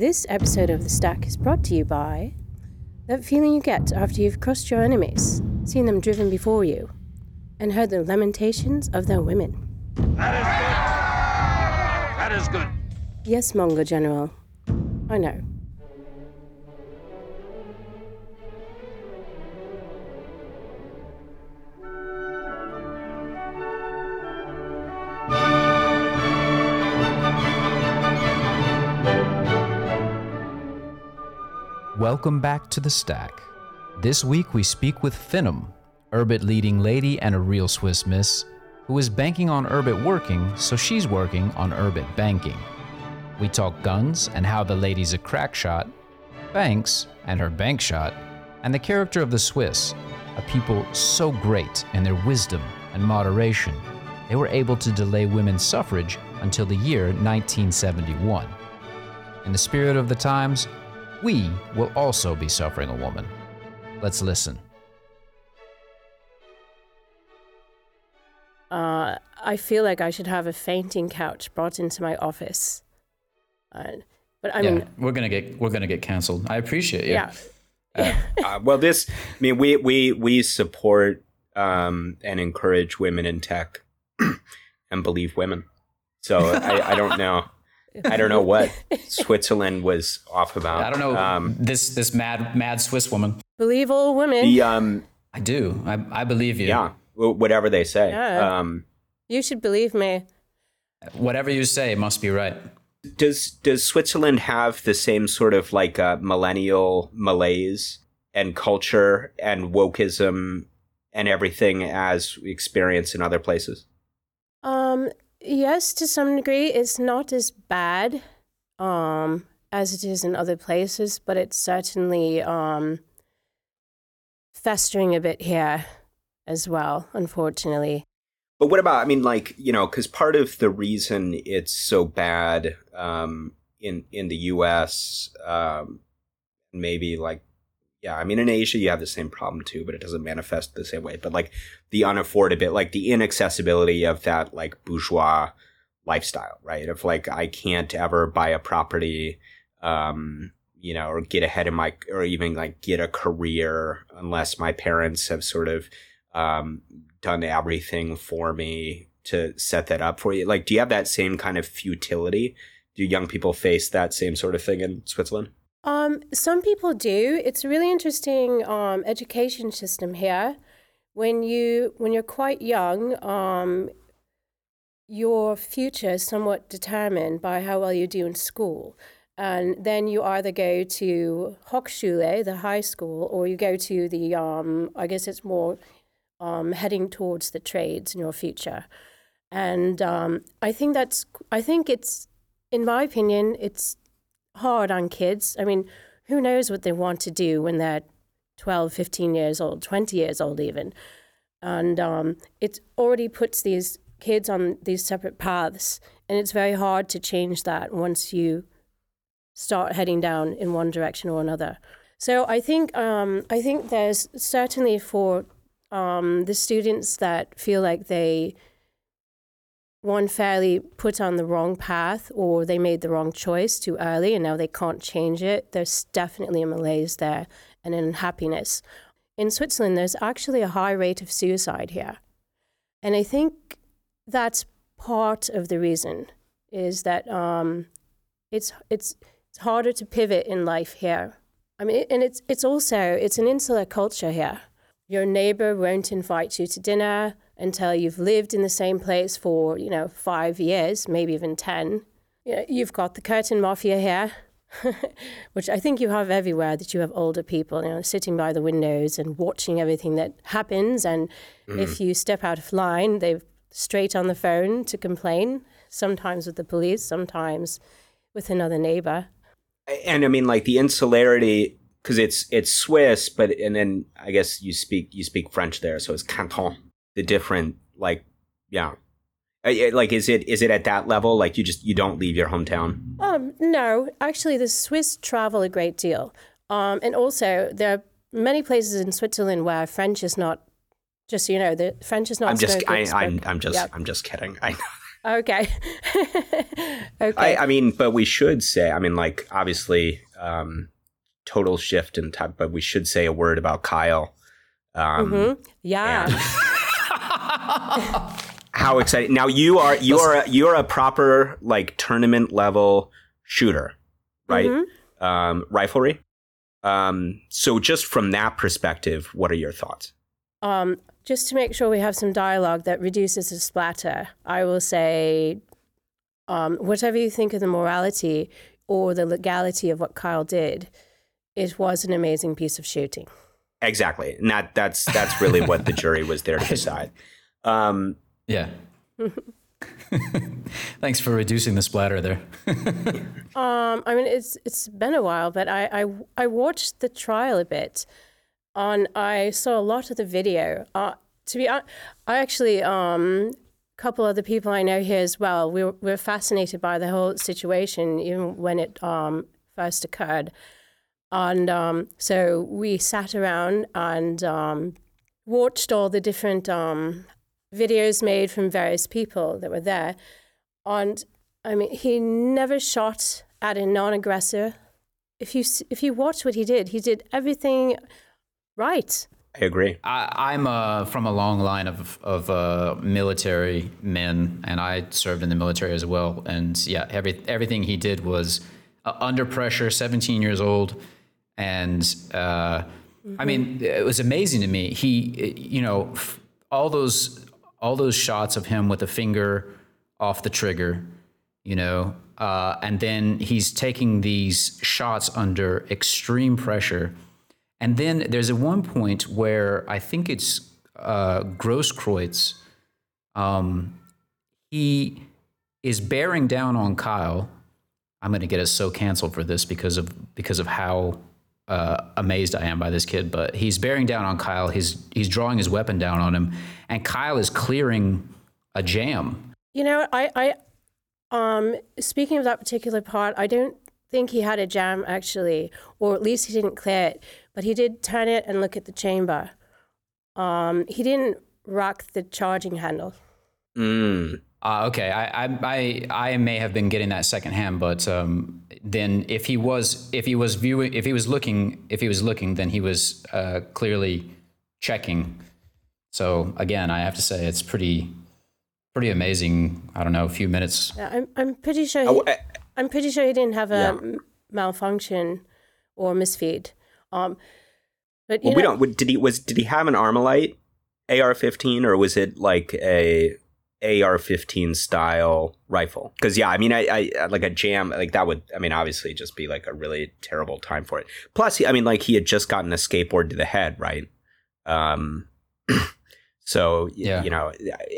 This episode of The Stack is brought to you by that feeling you get after you've crushed your enemies, seen them driven before you, and heard the lamentations of their women. That is good. That is good. Yes, Mongol General. I know. Welcome back to the Stack. This week we speak with Finnem, Urbit leading lady and a real Swiss miss, who is banking on Urbit working, so she's working on Urbit banking. We talk guns and how the lady's a crack shot, banks and her bank shot, and the character of the Swiss, a people so great in their wisdom and moderation, they were able to delay women's suffrage until the year 1971. In the spirit of the times, we will also be suffering a woman. Let's listen. Uh, I feel like I should have a fainting couch brought into my office. Uh, but I yeah, mean, we're gonna get we're gonna get canceled. I appreciate you. yeah. Uh, well, this, I mean, we we we support um, and encourage women in tech and believe women. So I, I don't know. I don't know what Switzerland was off about. I don't know Um, this this mad mad Swiss woman. Believe all women. the um, I do. I I believe you. yeah, whatever they say. Yeah. Um, You should believe me. Whatever you say must be right. does does Switzerland have the same sort of like uh, millennial malaise and culture and wokeism and everything as we experience in other places? Um, yes, to some degree, it's not as bad um, as it is in other places, but it's certainly um, festering a bit here as well, unfortunately. But what about? I mean, like you know, because part of the reason it's so bad um, in in the U.S. Um, maybe like yeah, I mean, in Asia you have the same problem too, but it doesn't manifest the same way. But like the unaffordability, like the inaccessibility of that like bourgeois lifestyle, right? Of like I can't ever buy a property, um, you know, or get ahead in my, or even like get a career unless my parents have sort of um, done everything for me to set that up for you. Like, do you have that same kind of futility? Do young people face that same sort of thing in Switzerland? Um, some people do. It's a really interesting um, education system here. When you when you're quite young, um, your future is somewhat determined by how well you do in school. And then you either go to Hochschule, the high school, or you go to the, um, I guess it's more um, heading towards the trades in your future. And um, I think that's, I think it's, in my opinion, it's hard on kids. I mean, who knows what they want to do when they're 12, 15 years old, 20 years old, even. And um, it already puts these kids on these separate paths. And it's very hard to change that once you start heading down in one direction or another. So I think um, I think there's certainly for um, the students that feel like they one fairly put on the wrong path or they made the wrong choice too early and now they can't change it. There's definitely a malaise there and an unhappiness. In Switzerland, there's actually a high rate of suicide here. And I think that's part of the reason is that um, it's, it's, it's harder to pivot in life here. I mean, and it's, it's also, it's an insular culture here. Your neighbor won't invite you to dinner until you've lived in the same place for, you know, five years, maybe even 10. You know, you've got the curtain mafia here, which I think you have everywhere, that you have older people, you know, sitting by the windows and watching everything that happens. And if mm. you step out of line, they're straight on the phone to complain, sometimes with the police, sometimes with another neighbor. and I mean like the insularity because it's it's Swiss, but and then I guess you speak you speak French there, so it's canton. The different like yeah, Uh, like is it is it at that level? Like you just you don't leave your hometown. Um, no, actually, the Swiss travel a great deal. Um, and also, there are many places in Switzerland where French is not, just so you know, the French is not I'm just I, spoken- I'm I'm just Yeah. I'm just kidding. I know. Okay. okay. I, I mean, but we should say, I mean, like, obviously, um, total shift in type, but we should say a word about Kyle. Um, Mhm. Yeah. how exciting! Now you are you are a, you are a proper like tournament level shooter, right? Mhm. Um, riflery. Um, so just from that perspective, what are your thoughts? Um, just to make sure we have some dialogue that reduces the splatter, I will say, um, whatever you think of the morality or the legality of what Kyle did, it was an amazing piece of shooting. Exactly, and that that's that's really what the jury was there to decide. Um, Yeah. Thanks for reducing the splatter there. Um, I mean, it's it's been a while, but I, I I watched the trial a bit, and I saw a lot of the video. Uh, to be honest, I actually um, a couple other people I know here as well. We were, we were fascinated by the whole situation, even when it um, first occurred, and um, so we sat around and um, watched all the different um, videos made from various people that were there, and I mean, he never shot at a non-aggressor. If you if you watch what he did, he did everything right. I agree. I, I'm uh, from a long line of of uh, military men, and I served in the military as well. And yeah, every everything he did was uh, under pressure. 17 years old, and uh, I mean, it was amazing to me. He, you know, all those all those shots of him with a finger off the trigger, you know, uh, and then he's taking these shots under extreme pressure. And then there's a one point where I think it's uh, Grosskreutz. Um, he is bearing down on Kyle. I'm going to get us so canceled for this because of because of how uh, amazed I am by this kid. But he's bearing down on Kyle. He's he's drawing his weapon down on him, and Kyle is clearing a jam. You know, I I um speaking of that particular part, I don't think he had a jam actually, or at least he didn't clear it. But he did turn it and look at the chamber. Um, he didn't rock the charging handle. Mm. Uh, okay, I, I I I may have been getting that secondhand, but um, then if he was if he was viewing if he was looking if he was looking, then he was uh, clearly checking. So again, I have to say it's pretty pretty amazing. I don't know, a few minutes. Yeah, I'm I'm pretty sure. He, Oh, I- I'm pretty sure he didn't have a Yeah. m- malfunction or misfeed. Um, but you Well, we don't. Did he was did he have an Armalite AR-15 or was it like a AR-15 style rifle? Because yeah, I mean, I, I like a jam like that would. I mean, obviously, just be like a really terrible time for it. Plus, he, I mean, like he had just gotten a skateboard to the head, right? Um, so Yeah. you know,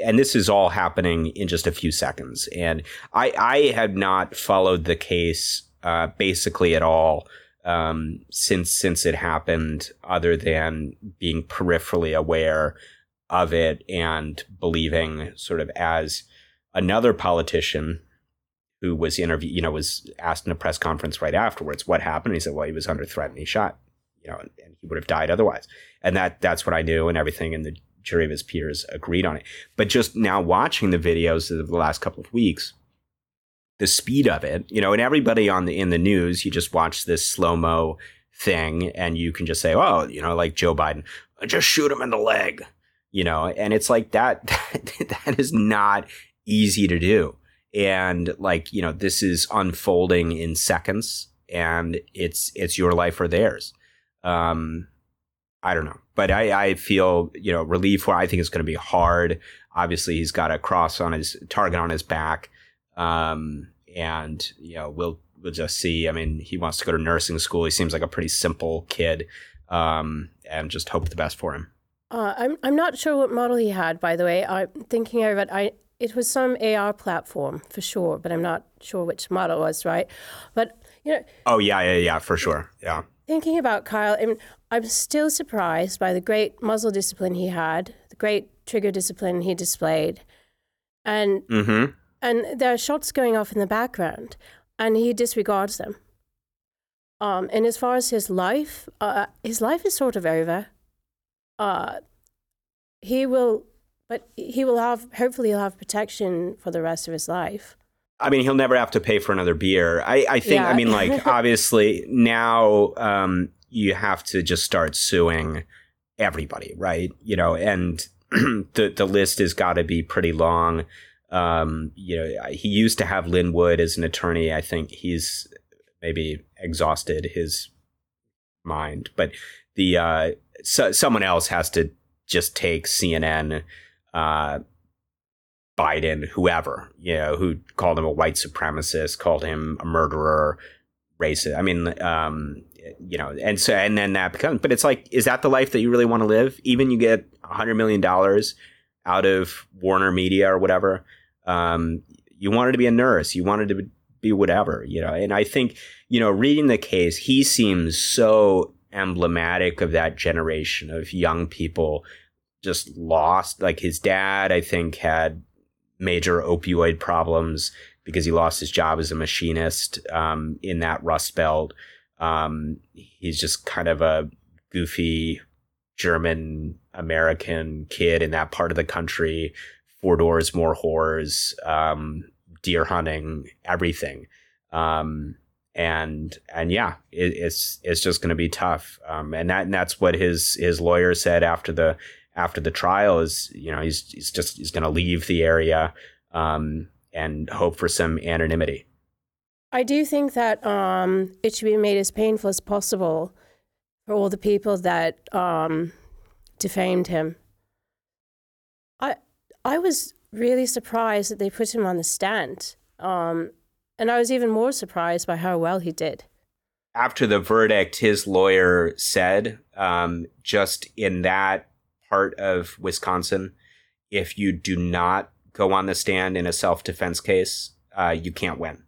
and this is all happening in just a few seconds. And I I had not followed the case uh, basically at all um, since since it happened, other than being peripherally aware of it and believing, sort of as another politician who was interviewed, you know, was asked in a press conference right afterwards, what happened? He said, well, he was under threat and he shot, you know, and, and he would have died otherwise. And that that's what I knew, and everything. And the jury of his peers agreed on it. But just now watching the videos of the last couple of weeks, the speed of it, you know, and everybody on the in the news, you just watch this slow mo thing, and you can just say, oh, you know, like Joe Biden, just shoot him in the leg, you know, and it's like that, that, that is not easy to do, and like you know, this is unfolding in seconds, and it's it's your life or theirs. Um, I don't know, but I, I feel you know relief. For I think it's going to be hard. Obviously, he's got a cross on his target on his back, um, and you know we'll we'll just see. I mean, he wants to go to nursing school. He seems like a pretty simple kid, um, and just hope the best for him. Uh, I'm I'm not sure what model he had. By the way, I'm thinking it. I it was some AR platform for sure, but I'm not sure which model it was. Right, but you know, Oh yeah, yeah, yeah, for sure. Yeah, thinking about Kyle, I mean, I'm still surprised by the great muzzle discipline he had, the great trigger discipline he displayed, and mm-hmm. and there are shots going off in the background, and he disregards them. Um, and as far as his life, uh, his life is sort of over. Uh, he will, but he will have hopefully he'll have protection for the rest of his life. I mean, he'll never have to pay for another beer. I, I think. Yeah. I mean, like obviously now um, you have to just start suing everybody, right? You know, and the the list has got to be pretty long. Um, you know, he used to have Lin Wood as an attorney. I think he's maybe exhausted his mind, but the uh, so, someone else has to just take CNN. Uh, Biden, whoever, you know, who called him a white supremacist, called him a murderer, racist. I mean, um, you know, and so and then that becomes. But it's like, is that the life that you really want to live? Even you get a hundred million dollars out of Warner Media or whatever. Um, you wanted to be a nurse. You wanted to be whatever, you know. And I think, you know, reading the case, he seems so emblematic of that generation of young people just lost. Like his dad, I think, had major opioid problems because he lost his job as a machinist um, in that Rust Belt. Um, he's just kind of a goofy German American kid in that part of the country. Four doors, more whores, um, deer hunting, everything. Um, and and yeah, it, it's it's just going to be tough. Um, and that and that's what his his lawyer said after the after the trial is you know he's he's just he's going to leave the area um, and hope for some anonymity. I do think that um, it should be made as painful as possible for all the people that um, defamed him. I I was really surprised that they put him on the stand, um, and I was even more surprised by how well he did. After the verdict, his lawyer said, um, just in that part of Wisconsin, if you do not go on the stand in a self defense case, uh, you can't win.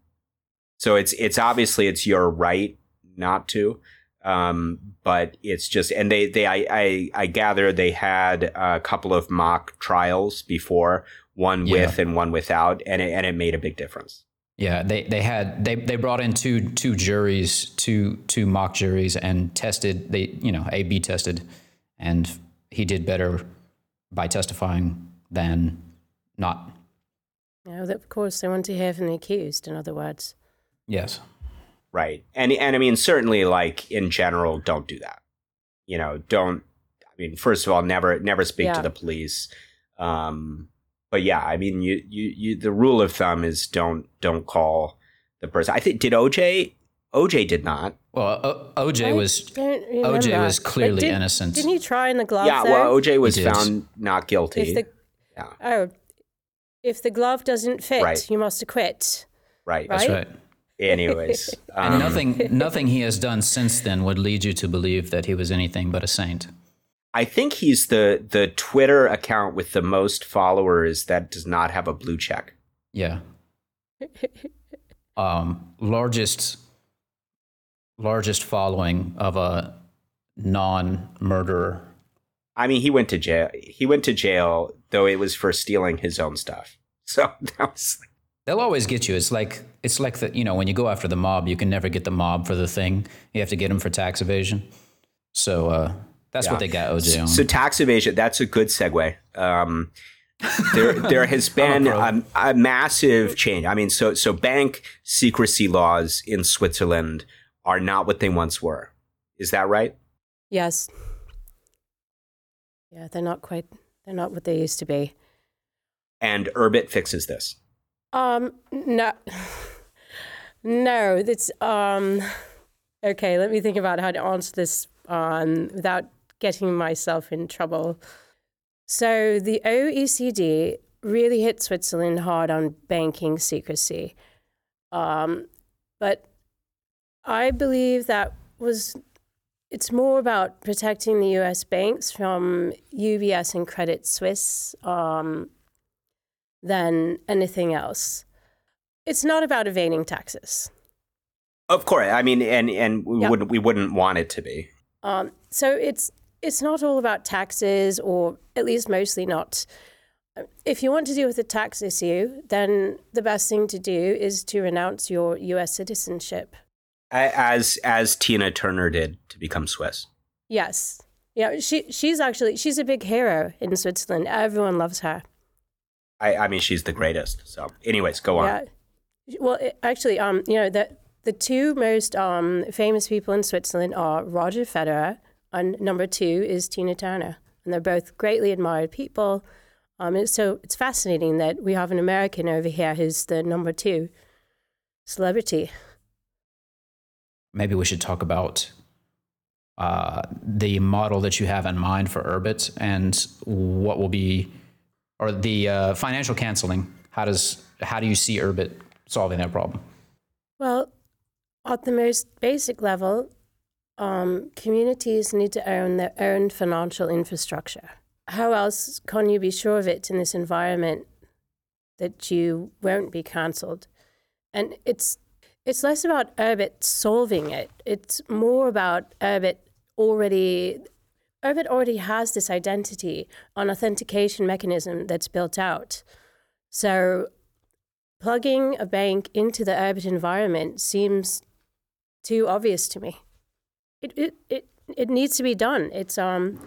So it's it's obviously it's your right not to, um, but it's just and they they I, I I gather they had a couple of mock trials before, one Yeah. with and one without, and it, and it made a big difference. Yeah, they, they had they, they brought in two two juries, two two mock juries, and tested they you know A B tested, and he did better by testifying than not. You know, of course, they want to hear from the accused. In other words, Yes. Right. And and I mean certainly like in general don't do that. You know, don't I mean first of all never never speak Yeah. to the police. Um but yeah, I mean you you you the rule of thumb is don't don't call the person. I think did OJ OJ did not. Well, o- OJ I was. OJ was clearly did- innocent. Didn't he try in the glove? yeah, though? well OJ was found not guilty. If the Yeah. oh, if the glove doesn't fit, Right. you must acquit. right. That's right? right. Anyways. And um, nothing nothing he has done since then would lead you to believe that he was anything but a saint. I think he's the the Twitter account with the most followers that does not have a blue check. Yeah. Um, largest largest following of a non-murderer. I mean, he went to jail. He went to jail, though it was for stealing his own stuff. So that was They'll always get you. It's like it's like the you know when you go after the mob, you can never get the mob for the thing. You have to get them for tax evasion. So uh, that's Yeah. what they got OJ on. so tax evasion. That's a good segue. Um, there, there has been pro. a, a massive change. I mean, so so bank secrecy laws in Switzerland are not what they once were. Is that right? Yes. Yeah, they're not quite. They're not what they used to be. And Urbit fixes this. Um, no, no. That's um. Okay, let me think about how to answer this um, without getting myself in trouble. So the OECD really hit Switzerland hard on banking secrecy, um, but I believe that was it's more about protecting the U.S. banks from UBS and Credit Suisse. Um, than anything else. It's not about evading taxes. Of course. I mean, and and we Yeah. wouldn't we wouldn't want it to be. Um, so it's it's not all about taxes, or at least mostly not. If you want to deal with a tax issue, then the best thing to do is to renounce your U.S. citizenship. As as Tina Turner did to become Swiss. Yes, Yeah, she she's actually she's a big hero in Switzerland. Everyone loves her. I, I mean, she's the greatest. So, anyways, go on. Yeah. Well, it, actually, um, you know, the the two most um famous people in Switzerland are Roger Federer and number two is Tina Turner, and they're both greatly admired people. Um, and so it's fascinating that we have an American over here who's the number two celebrity. Maybe we should talk about uh, the model that you have in mind for Urbit and what will be, or the uh, financial canceling. How does how do you see Urbit solving that problem? Well, at the most basic level, um, communities need to own their own financial infrastructure. How else can you be sure of it in this environment that you won't be cancelled? And it's it's less about Urbit solving it. It's more about Urbit already Urbit already has this identity an authentication mechanism that's built out. So plugging a bank into the Urbit environment seems too obvious to me. It it it, it needs to be done. It's um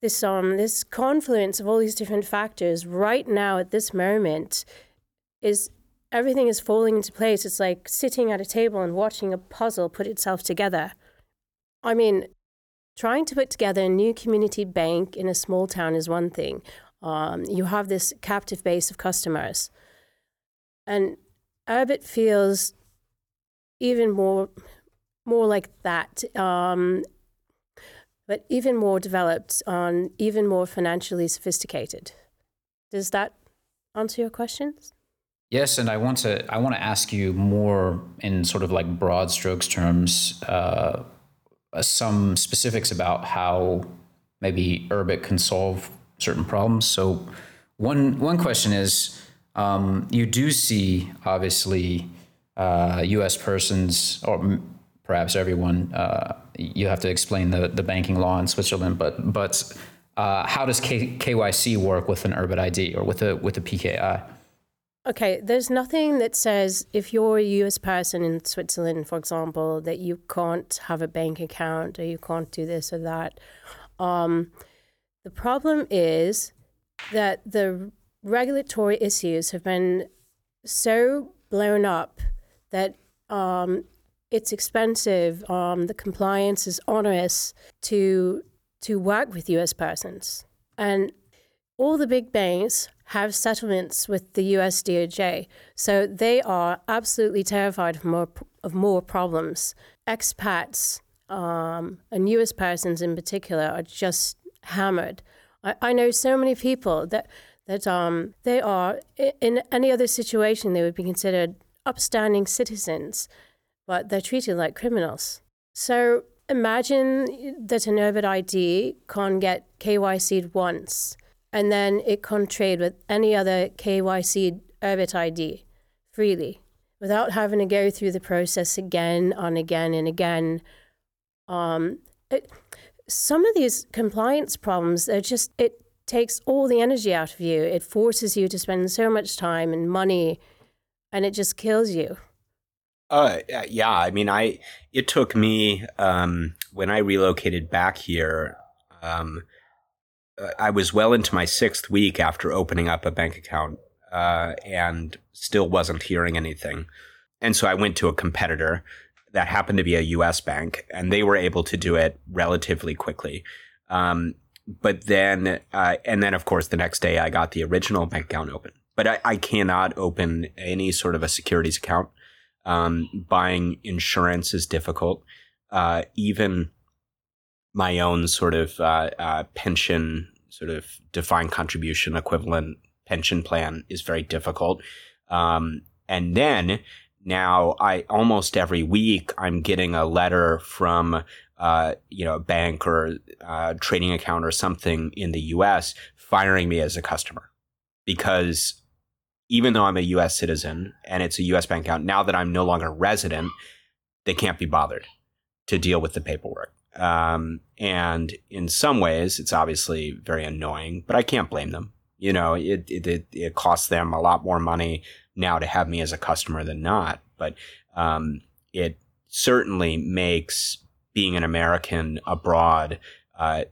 this um this confluence of all these different factors right now at this moment is everything is falling into place. It's like sitting at a table and watching a puzzle put itself together. I mean, trying to put together a new community bank in a small town is one thing. Um, you have this captive base of customers. And Urbit feels even more more like that, um, but even more developed, on even more financially sophisticated. Does that answer your questions? Yes, and I want to I want to ask you more in sort of like broad strokes terms, uh, some specifics about how maybe Urbit can solve certain problems. So, one one question is, um, you do see obviously uh, U.S. persons or perhaps everyone. Uh, you have to explain the, the banking law in Switzerland, but but uh, how does K- KYC work with an Urbit ID or with a with a PKI? Okay, there's nothing that says if you're a US person in Switzerland, for example, that you can't have a bank account or you can't do this or that. Um, the problem is that the regulatory issues have been so blown up that um, it's expensive. Um, the compliance is onerous to to work with U.S. persons, and all the big banks have settlements with the U.S. DOJ, so they are absolutely terrified of more of more problems. Expats um, and U.S. persons in particular are just hammered. I, I know so many people that that um, they are in any other situation they would be considered upstanding citizens but they're treated like criminals. So imagine that an Urbit ID can get KYC'd once, and then it can trade with any other KYC'd Urbit ID freely without having to go through the process again and again and again. Um, it, some of these compliance problems, they're just, it takes all the energy out of you. It forces you to spend so much time and money, and it just kills you. Uh, yeah. I mean, I it took me um, when I relocated back here. Um, uh, I was well into my sixth week after opening up a bank account, uh, and still wasn't hearing anything. And so I went to a competitor that happened to be a U.S. bank, and they were able to do it relatively quickly. Um, but then, uh, and then of course, the next day I got the original bank account open. But I, I cannot open any sort of a securities account um, buying insurance is difficult. Uh, even my own sort of uh, uh, pension, sort of defined contribution equivalent pension plan is very difficult. Um, and then now I almost every week I'm getting a letter from uh, you know a bank or a uh, trading account or something in the U.S. firing me as a customer because even though I'm a US citizen and it's a US bank account, now that I'm no longer resident, they can't be bothered to deal with the paperwork. Um, and in some ways, it's obviously very annoying, but I can't blame them. You know, it, it, it costs them a lot more money now to have me as a customer than not. But um, it certainly makes being an American abroad uh,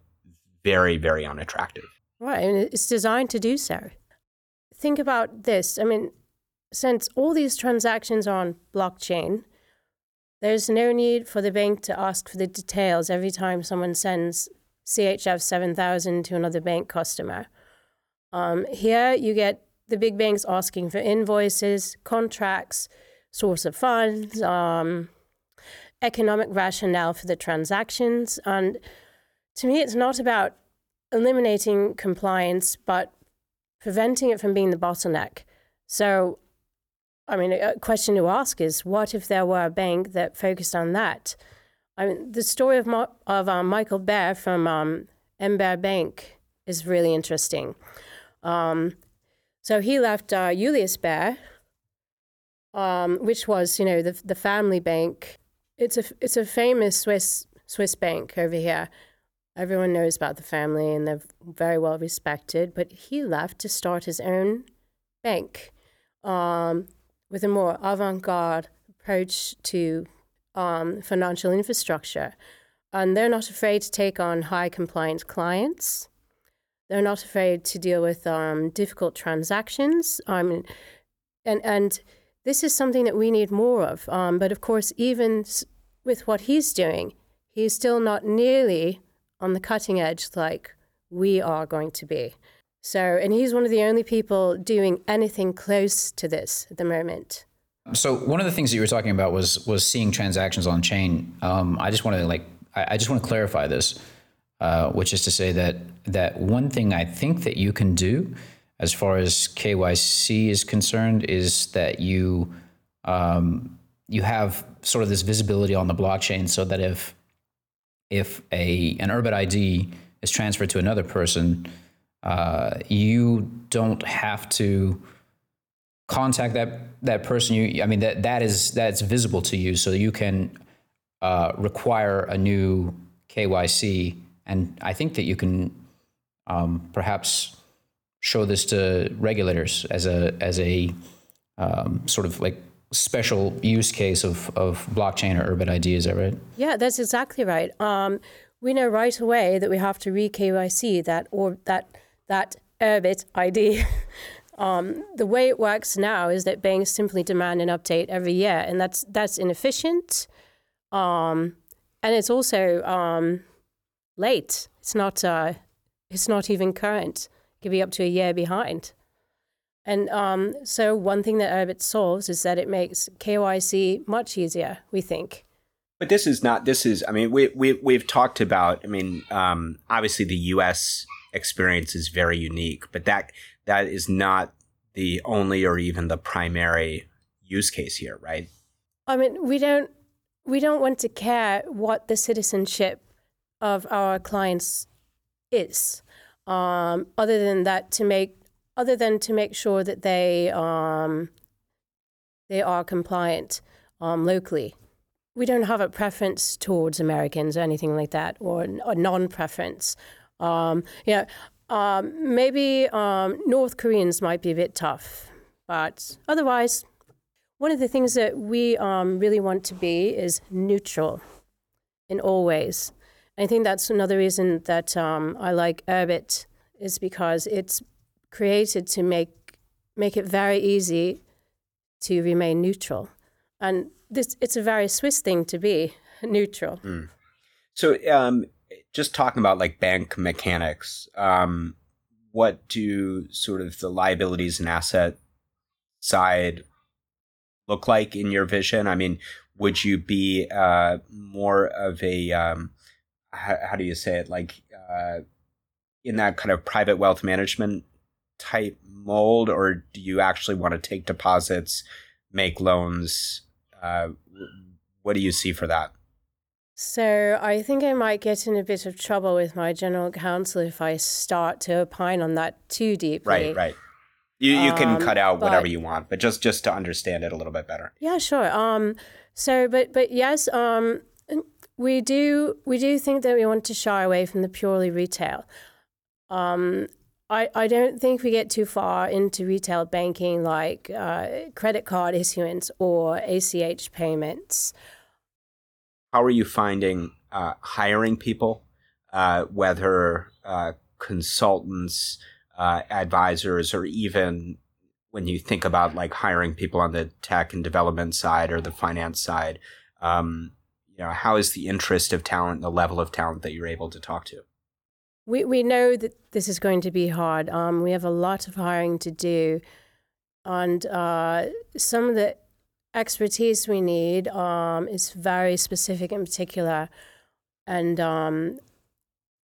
very, very unattractive. Right, and it's designed to do so. Think about this. I mean, since all these transactions are on blockchain, there's no need for the bank to ask for the details every time someone sends CHF 7000 to another bank customer. Um, here, you get the big banks asking for invoices, contracts, source of funds, um, economic rationale for the transactions. And to me, it's not about eliminating compliance, but preventing it from being the bottleneck. So, I mean, a question to ask is what if there were a bank that focused on that? I mean, the story of, of um, Michael Baer from um, Ember Bank is really interesting. Um, so he left uh, Julius Baer, um, which was, you know, the, the family bank. It's a, it's a famous Swiss, Swiss bank over here. Everyone knows about the family and they're very well respected. But he left to start his own bank um, with a more avant garde approach to um, financial infrastructure. And they're not afraid to take on high compliant clients. They're not afraid to deal with um, difficult transactions. I mean, and, and this is something that we need more of. Um, but of course, even with what he's doing, he's still not nearly on the cutting edge like we are going to be. So, and he's one of the only people doing anything close to this at the moment. So one of the things that you were talking about was was seeing transactions on chain. Um, I just want to like I, I just want to clarify this, uh, which is to say that that one thing I think that you can do as far as KYC is concerned is that you um, you have sort of this visibility on the blockchain so that if if a an Urbit ID is transferred to another person, uh, you don't have to contact that that person. You, I mean, that that is that's visible to you, so you can uh, require a new KYC, and I think that you can um, perhaps show this to regulators as a as a um, sort of like special use case of, of blockchain or Urbit ID. Is that right? Yeah, that's exactly right. Um, we know right away that we have to re KYC that or that that Urbit ID. um, the way it works now is that banks simply demand an update every year, and that's that's inefficient, um, and it's also um, late. It's not uh, it's not even current. It could be up to a year behind. And um, so, one thing that Urbit solves is that it makes KYC much easier, we think. But this is not, this is, I mean, we, we, we've talked about, I mean, um, obviously the US experience is very unique, but that that is not the only or even the primary use case here, right? I mean, we don't we don't want to care what the citizenship of our clients is, um, other than that to make other than to make sure that they um, they are compliant um, locally. We don't have a preference towards Americans or anything like that, or a non-preference. Um, you know, um, maybe um, North Koreans might be a bit tough, but otherwise, one of the things that we um, really want to be is neutral in all ways. I think that's another reason that I like Urbit is because it's created to make make it very easy to remain neutral, and this it's a very Swiss thing to be neutral. Mm. So, um, just talking about like bank mechanics, um, what do sort of the liabilities and asset side look like in your vision? I mean, would you be uh, more of a um, how, how, do you say it like uh, in that kind of private wealth management type mold, or do you actually want to take deposits, make loans? Uh, what do you see for that? So I think I might get in a bit of trouble with my general counsel if I start to opine on that too deeply. Right, right. You you can um, cut out whatever you want, but just just to understand it a little bit better. Yeah, sure. Um, so but but yes, um, we do we do think that we want to shy away from the purely retail. Um, I, I don't think we get too far into retail banking like uh, credit card issuance or ACH payments. How are you finding uh, hiring people? uh, whether uh, consultants, uh, advisors, or even when you think about like hiring people on the tech and development side or the finance side, um, you know, how is the interest of talent, the level of talent that you're able to talk to? We we know that this is going to be hard. Um, we have a lot of hiring to do, and uh, some of the expertise we need um, is very specific in particular, and um,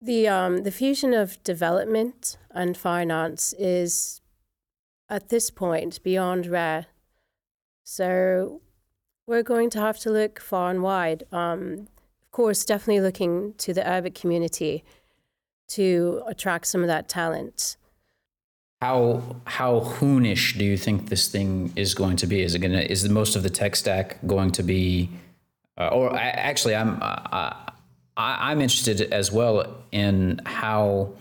the um, the fusion of development and finance is at this point beyond rare. So we're going to have to look far and wide. Um, of course, definitely looking to the Urbit community to attract some of that talent. How how hoonish do you think this thing is going to be? Is it gonna is most of the tech stack going to be, uh, or I, actually, I'm uh, I, I'm interested as well in how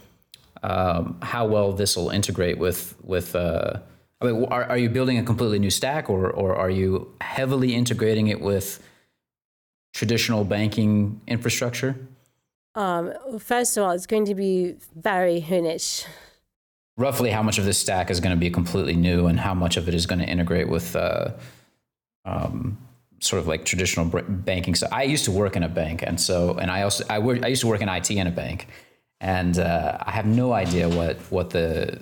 um, how well this will integrate with with. Uh, I mean, are, are you building a completely new stack, or or are you heavily integrating it with traditional banking infrastructure? Um, first of all, it's going to be very Hoonish. Roughly, how much of this stack is going to be completely new, and how much of it is going to integrate with uh, um, sort of like traditional banking stuff? I used to work in a bank, and so and I also I used to work in IT in a bank, and uh, I have no idea what what the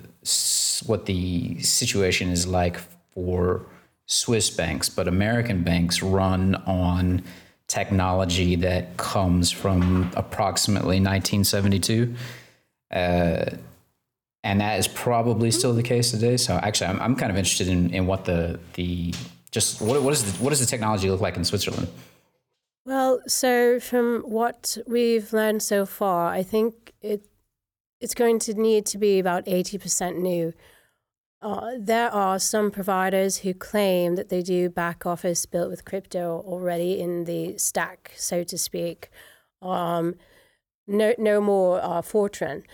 what the situation is like for Swiss banks, but American banks run on technology that comes from approximately 1972. Uh, and that is probably still the case today. So actually, I'm, I'm kind of interested in, in what the, the just what, what, is the, what does the technology look like in Switzerland? Well, so from what we've learned so far, I think it it's going to need to be about 80% new. Uh, there are some providers who claim that they do back office built with crypto already in the stack, so to speak. Um, no, no more uh, Fortran.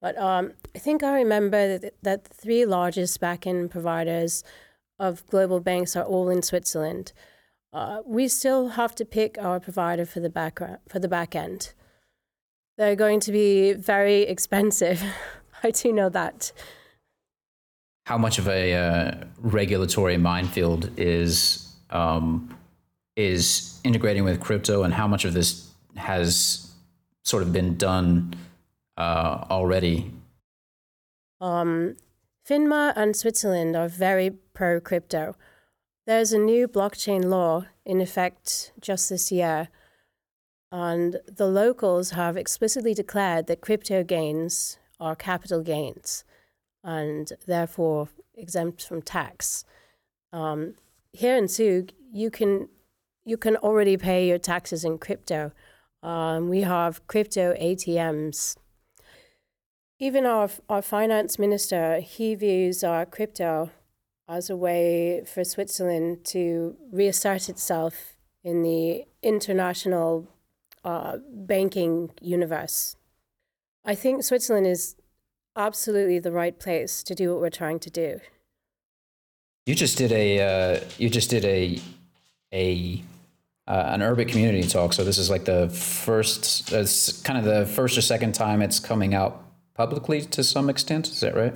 But um, I think I remember that, that the three largest backend providers of global banks are all in Switzerland. Uh, we still have to pick our provider for the back for the back end. They're going to be very expensive. I do know that how much of a uh, regulatory minefield is um, is integrating with crypto, and how much of this has sort of been done uh, already? Um, FINMA and Switzerland are very pro crypto. There's a new blockchain law in effect just this year, and the locals have explicitly declared that crypto gains are capital gains and therefore exempt from tax. Um, here in Zug, you can you can already pay your taxes in crypto. Um, we have crypto ATMs. Even our our finance minister, he views our crypto as a way for Switzerland to reassert itself in the international uh, banking universe. I think Switzerland is absolutely the right place to do what we're trying to do. You just did a uh, you just did a a uh, an Urbit community talk. So this is like the first, it's kind of the first or second time it's coming out publicly to some extent. Is that right?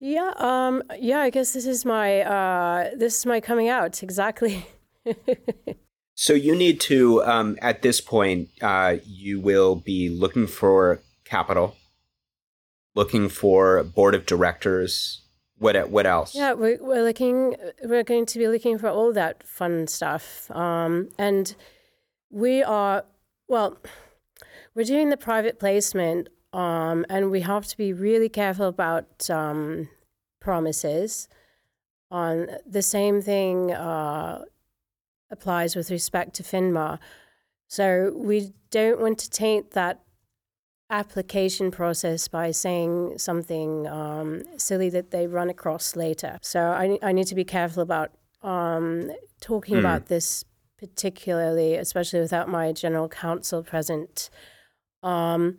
Yeah. Um. Yeah. I guess this is my uh. This is my coming out exactly. so you need to um at this point uh you will be looking for capital looking for board of directors. What what else? Yeah, we're, we're looking. We're going to be looking for all that fun stuff. Um, and we are well. We're doing the private placement, um, and we have to be really careful about um, promises. On the same thing uh, applies with respect to FINMA. So we don't want to taint that application process by saying something um, silly that they run across later. So I, I need to be careful about um, talking mm. about this particularly, especially without my general counsel present. Um,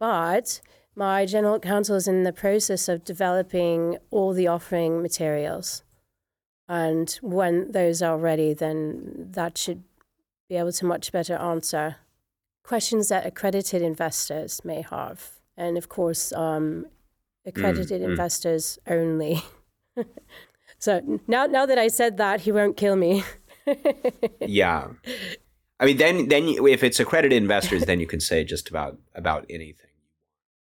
but my general counsel is in the process of developing all the offering materials. And when those are ready, then that should be able to much better answer questions that accredited investors may have, and of course, um, accredited mm. investors only. so now, now that I said that, he won't kill me. yeah, I mean, then then if it's accredited investors, then you can say just about about anything.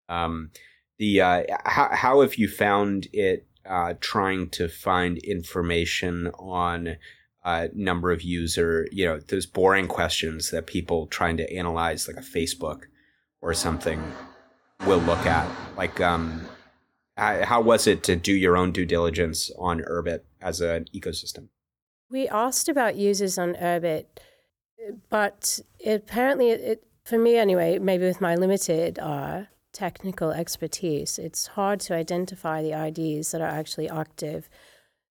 Um, the uh, how how have you found it uh, trying to find information on uh, number of user, you know, those boring questions that people trying to analyze like a Facebook or something will look at. Like, um, how was it to do your own due diligence on Urbit as an ecosystem? We asked about users on Urbit, but apparently, it, it, for me anyway, maybe with my limited uh, technical expertise, it's hard to identify the IDs that are actually active.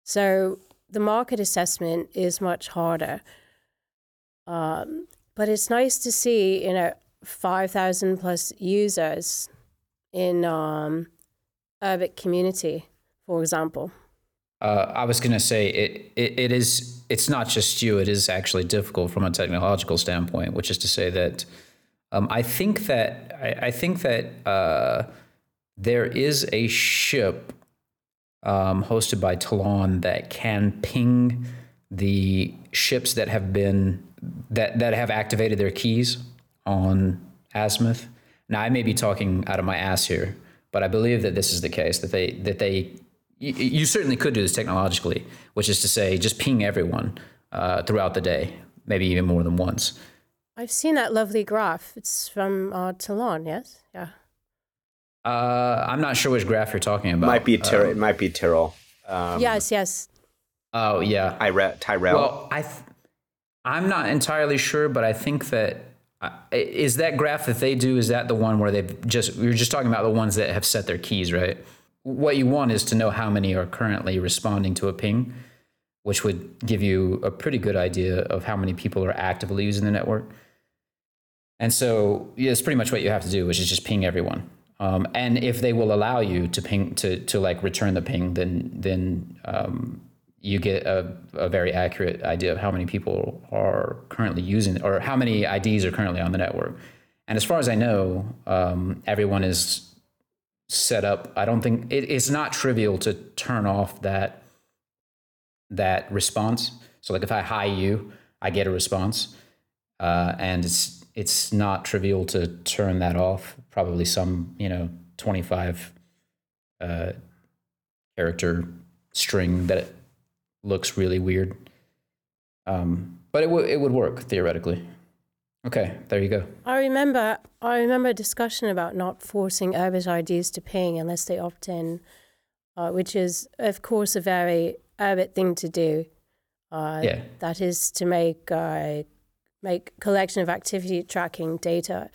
So the market assessment is much harder. Um, but it's nice to see, you know, 5,000 plus users in um, Urbit community, for example. Uh, I was going to say it, it, it is it's not just you. It is actually difficult from a technological standpoint, which is to say that um, I think that I, I think that uh, there is a ship um, hosted by Tlon that can ping the ships that have been that that have activated their keys on Azimuth. Now I may be talking out of my ass here, but I believe that this is the case that they that they you, you certainly could do this technologically, which is to say just ping everyone uh, throughout the day, maybe even more than once. I've seen that lovely graph. It's from uh, Tlon, yes, yeah. Uh, I'm not sure which graph you're talking about. Might be Tyrell. it might be Tyrell. Um, yes, yes. Oh yeah, Tyre- Tyrell. Well, I, th- I'm not entirely sure, but I think that uh, is that graph that they do. Is that the one where they've just we were just talking about the ones that have set their keys right? What you want is to know how many are currently responding to a ping, which would give you a pretty good idea of how many people are actively using the network. And so yeah, it's pretty much what you have to do, which is just ping everyone. Um, and if they will allow you to ping to to like return the ping, then then um, you get a, a very accurate idea of how many people are currently using or how many IDs are currently on the network. And as far as I know, um, everyone is set up. I don't think it, it's not trivial to turn off that that response. So like if I hi you, I get a response, uh, and it's it's not trivial to turn that off. Probably some, you know, 25 uh, character string that looks really weird. Um, but it would it would work theoretically. Okay, there you go. I remember I remember a discussion about not forcing Urbit IDs to ping unless they opt in, uh, which is of course a very Urbit thing to do. Uh, yeah. That is to make uh, make collection of activity tracking data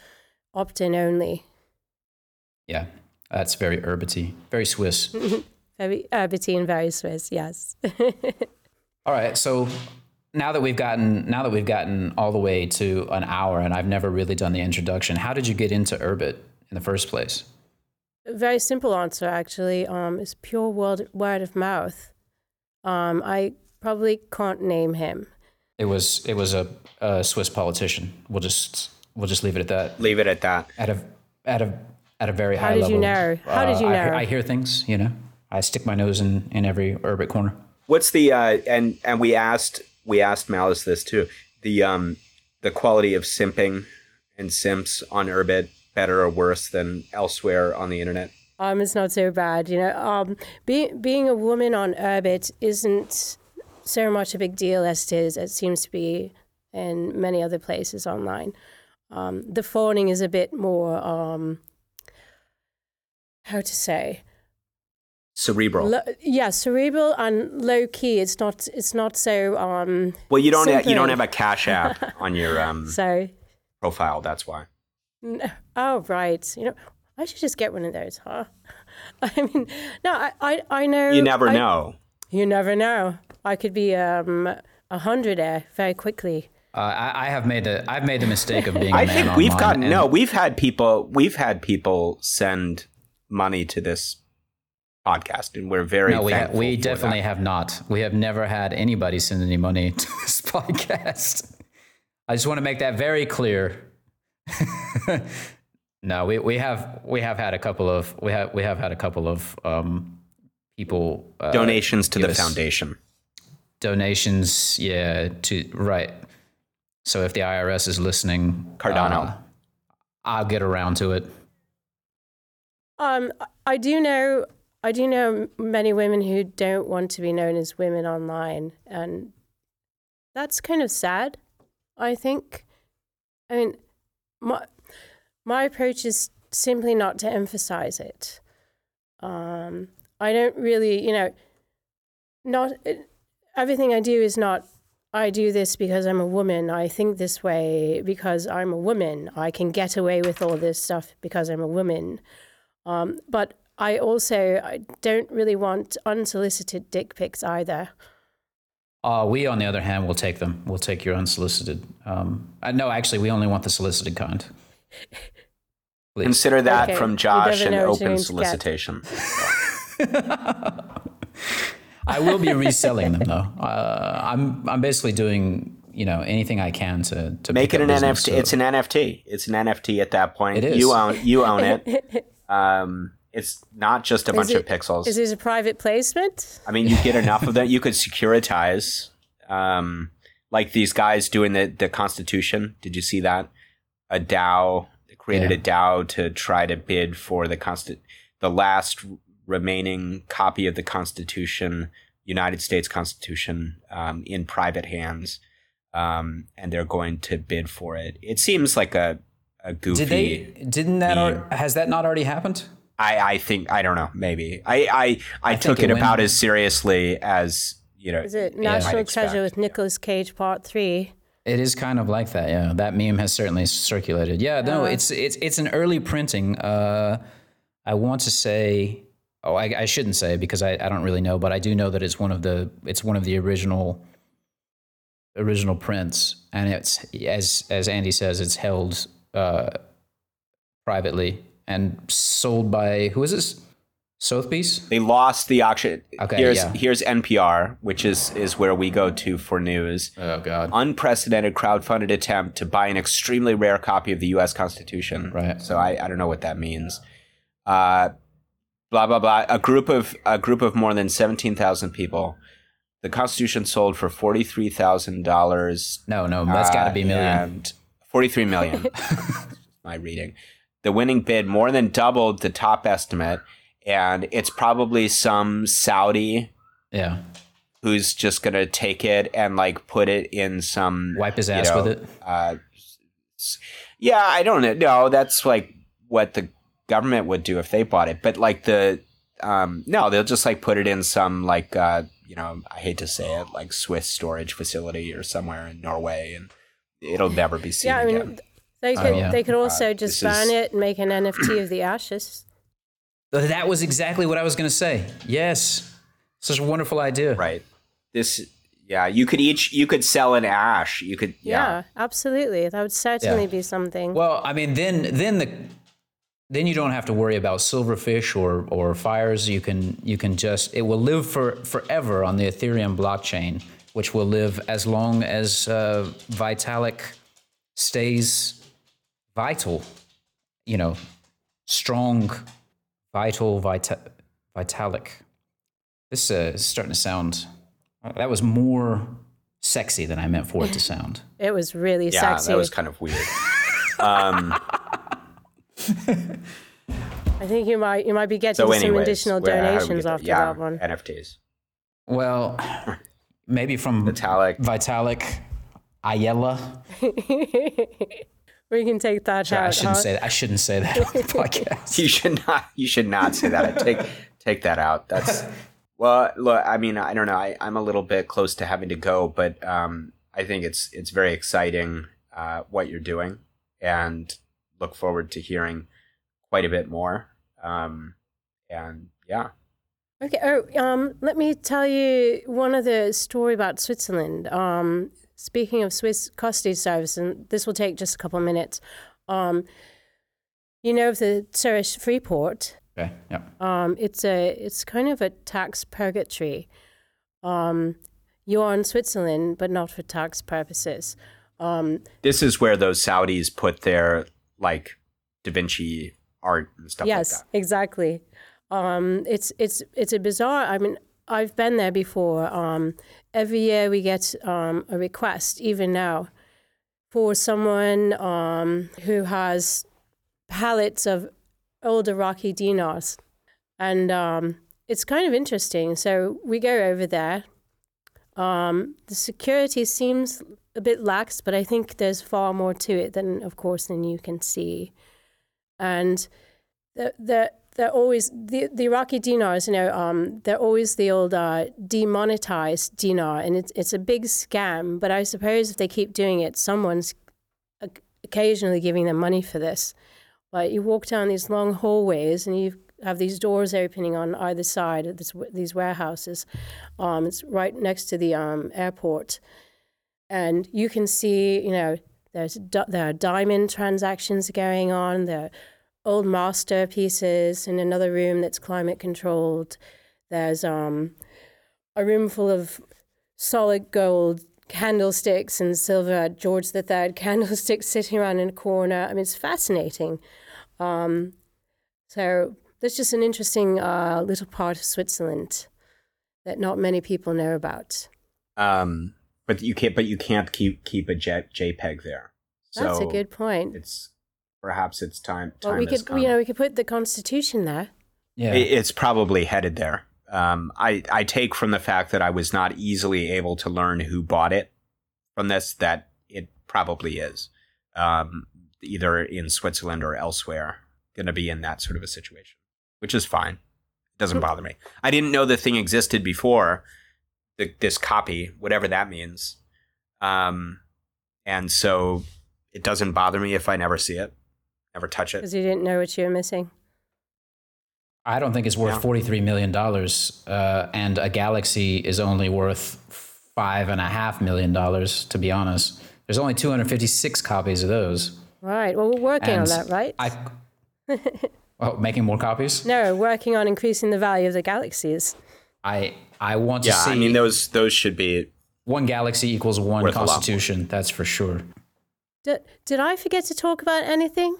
opt-in only. Yeah, that's very urbity, very Swiss. very urbity and very Swiss, yes. all right, so now that we've gotten now that we've gotten all the way to an hour, and I've never really done the introduction, how did you get into Urbit in the first place? A very simple answer, actually. Um, it's pure word word of mouth. Um, I probably can't name him. It was it was a, a, Swiss politician. We'll just we'll just leave it at that. Leave it at that. At a at a at a very How high level. How did you know? How uh, did you know? I, I, hear things. You know, I stick my nose in in every Urbit corner. What's the uh, and and we asked we asked Malice this too. The um the quality of simping and simps on Urbit better or worse than elsewhere on the internet? Um, it's not so bad. You know, um, being being a woman on Urbit isn't so much a big deal as it is, it seems to be in many other places online. Um, the phoning is a bit more, um, how to say, cerebral. Lo- yeah, cerebral and low key. It's not. It's not so. Um, well, you don't. Have, you don't have a cash app on your um, so profile. That's why. No, oh right. You know, I should just get one of those, huh? I mean, no, I, I, I know. You never I, know. You never know. I could be um, a hundred air very quickly. Uh, I, I, have made the I've made the mistake of being. I think we've gotten no. We've had people. We've had people send money to this podcast, and we're very. No, we ha- we definitely that. have not. We have never had anybody send any money to this podcast. I just want to make that very clear. No, we, we have we have had a couple of we have we have had a couple of um, people uh, Donations to the us foundation. Donations. Yeah, to right. So if the IRS is listening, Cardano. uh, I'll get around to it. Um, I do know, I do know many women who don't want to be known as women online, and that's kind of sad. I think. I mean, my my approach is simply not to emphasize it. Um, I don't really, you know, not everything I do is not. I do this because I'm a woman. I think this way because I'm a woman. I can get away with all this stuff because I'm a woman. Um, but I also I don't really want unsolicited dick pics either. Uh, we, on the other hand, will take them. We'll take your unsolicited. Um, uh, no, actually, we only want the solicited kind. Please. Consider that Okay, from Josh never an know what you're open going to get. solicitation. I will be reselling them though. Uh, I'm I'm basically doing you know anything I can to to Make it an business, NFT. so- It's an NFT. It's an NFT at that point. It is. You own you own it. um, it's not just a bunch of pixels. Is this a private placement? I mean, you get enough of that. You could securitize, um, like these guys doing the the Constitution. Did you see that? A DAO they created Yeah. a DAO to try to bid for the constant the last remaining copy of the Constitution, United States Constitution, um, in private hands, um, and they're going to bid for it. It seems like a a goofy. Did they? Didn't that? meme. Al- has that not already happened? I, I think I don't know. Maybe I I, I, took it it about as seriously as you know. Is it National expect. Treasure with Nicolas Cage Part Three? It is kind of like that, yeah. That meme has certainly circulated. Yeah, no, it's it's it's an early printing. Uh, I want to say, oh, I, I shouldn't say because I, I don't really know, but I do know that it's one of the it's one of the original original prints, and it's as as Andy says, it's held uh, privately and sold by who is this? Sotheby's. They lost the auction. Okay, here's yeah. here's NPR, which is is where we go to for news. Oh God. Unprecedented crowdfunded attempt to buy an extremely rare copy of the U.S. Constitution. Right. So I, I don't know what that means. Uh, blah blah blah. A group of a group of more than seventeen thousand people. The Constitution sold for forty three thousand dollars No, no, that's got to be a million. Uh, And 43 million. my reading. The winning bid more than doubled the top estimate. And it's probably some Saudi yeah. who's just going to take it and like put it in some. Wipe his ass know, with it. Uh, yeah, I don't know. No, that's like what the government would do if they bought it. But like the. Um, no, they'll just like put it in some like uh, you know I hate to say it like Swiss storage facility or somewhere in Norway, and it'll never be seen Yeah, I again. mean, they could yeah. they could also Uh, just burn is- it and make an NFT of the ashes. That was exactly what I was going to say. Yes. Such a wonderful idea. right this yeah you could each you could sell an ash you could Yeah, yeah, absolutely. That would certainly Yeah. be something. Well, I mean, then then the then you don't have to worry about silverfish or or fires. You can you can just it will live for forever on the Ethereum blockchain, which will live as long as uh, Vitalik stays vital. You know, strong, vital, vita- Vitalik. This uh, is starting to sound. That was more sexy than I meant for it to sound. it was really yeah sexy. Yeah, that was kind of weird um I think you might you might be getting so some additional where- how do we donations get there? after yeah that one. nfts Well, maybe from Vitalik. Vitalik, Ayala. we can take that Sorry, I out. shouldn't huh? say that. I shouldn't say that on the podcast. you should not you should not say that take take that out that's well look i mean i don't know I, i'm a little bit close to having to go but um i think it's it's very exciting uh what you're doing and look forward to hearing quite a bit more um and yeah Okay. Oh, um, let me tell you one other story about Switzerland. Um, speaking of Swiss custody service, and this will take just a couple of minutes. Um, you know of the Zurich Freeport. Okay. Yeah. Um, it's a it's kind of a tax purgatory. Um, you're in Switzerland, but not for tax purposes. Um, this is where those saudis put their like Da Vinci art and stuff yes, like that. exactly. Um, it's it's it's a bizarre. I mean, I've been there before. Um, every year we get um, a request, even now, for someone um, who has pallets of old Iraqi dinars, and um, it's kind of interesting. So we go over there. Um, the security seems a bit lax, but I think there's far more to it than, of course, than you can see. And the the they're always the, the Iraqi dinars, you know, um, they're always the old uh, demonetized dinar, and it's it's a big scam. But I suppose if they keep doing it, someone's occasionally giving them money for this. But you walk down these long hallways, and you have these doors opening on either side of this, these warehouses. Um, it's right next to the um, airport, and you can see, you know, there's there are diamond transactions going on. There are old masterpieces in another room that's climate controlled. There's um, a room full of solid gold candlesticks and silver George III candlesticks sitting around in a corner. I mean, it's fascinating. Um, so that's just an interesting uh, little part of Switzerland that not many people know about. Um, but you can't. But you can't keep keep a J, JPEG there. That's a good point. It's perhaps it's time. time well, we could, come. you know, we could put the Constitution there. Yeah, it's probably headed there. Um, I I take from the fact that I was not easily able to learn who bought it from this that it probably is, um, either in Switzerland or elsewhere, going to be in that sort of a situation, which is fine. It doesn't bother me. I didn't know the thing existed before the, this copy, whatever that means, um, and so it doesn't bother me if I never see it never touch it. Because you didn't know what you were missing. I don't think it's worth Yeah. $43 million. Uh, and a galaxy is only worth five and a half million dollars, to be honest. There's only 256 copies of those. Right. Well, we're working And on that, right? I, well, making more copies? no, working on increasing the value of the galaxies. I, I want to Yeah, see I mean those those should be. one galaxy equals one Worth a lot more. constitution. That's for sure. Did, did I forget to talk about anything?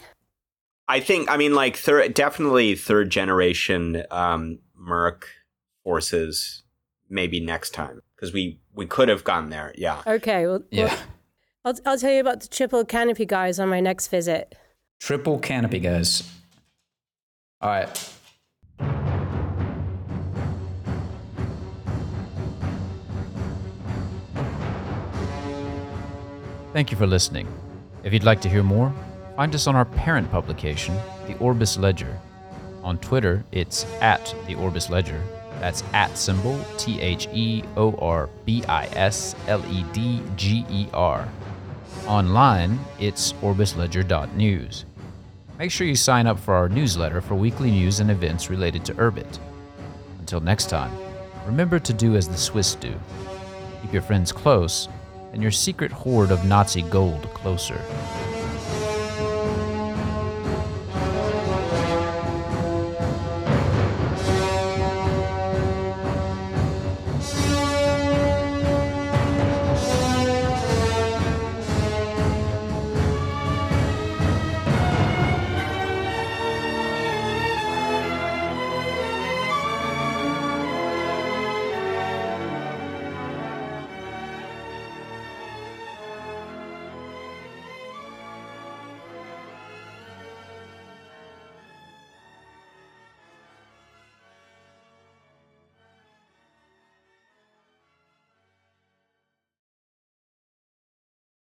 I think I mean like third, definitely third generation um, Merc forces. Maybe next time because we we could have gone there. Yeah. Okay. Well, Yeah. well, I'll, I'll tell you about the triple canopy guys on my next visit. Triple canopy, guys. All right. Thank you for listening. If you'd like to hear more, find us on our parent publication, The Orbis Ledger. On Twitter, it's at The Orbis Ledger. That's at symbol T H E O R B I S L E D G E R. Online, it's orbisledger.news. Make sure you sign up for our newsletter for weekly news and events related to Urbit. Until next time, remember to do as the Swiss do. Keep your friends close and your secret hoard of Nazi gold closer.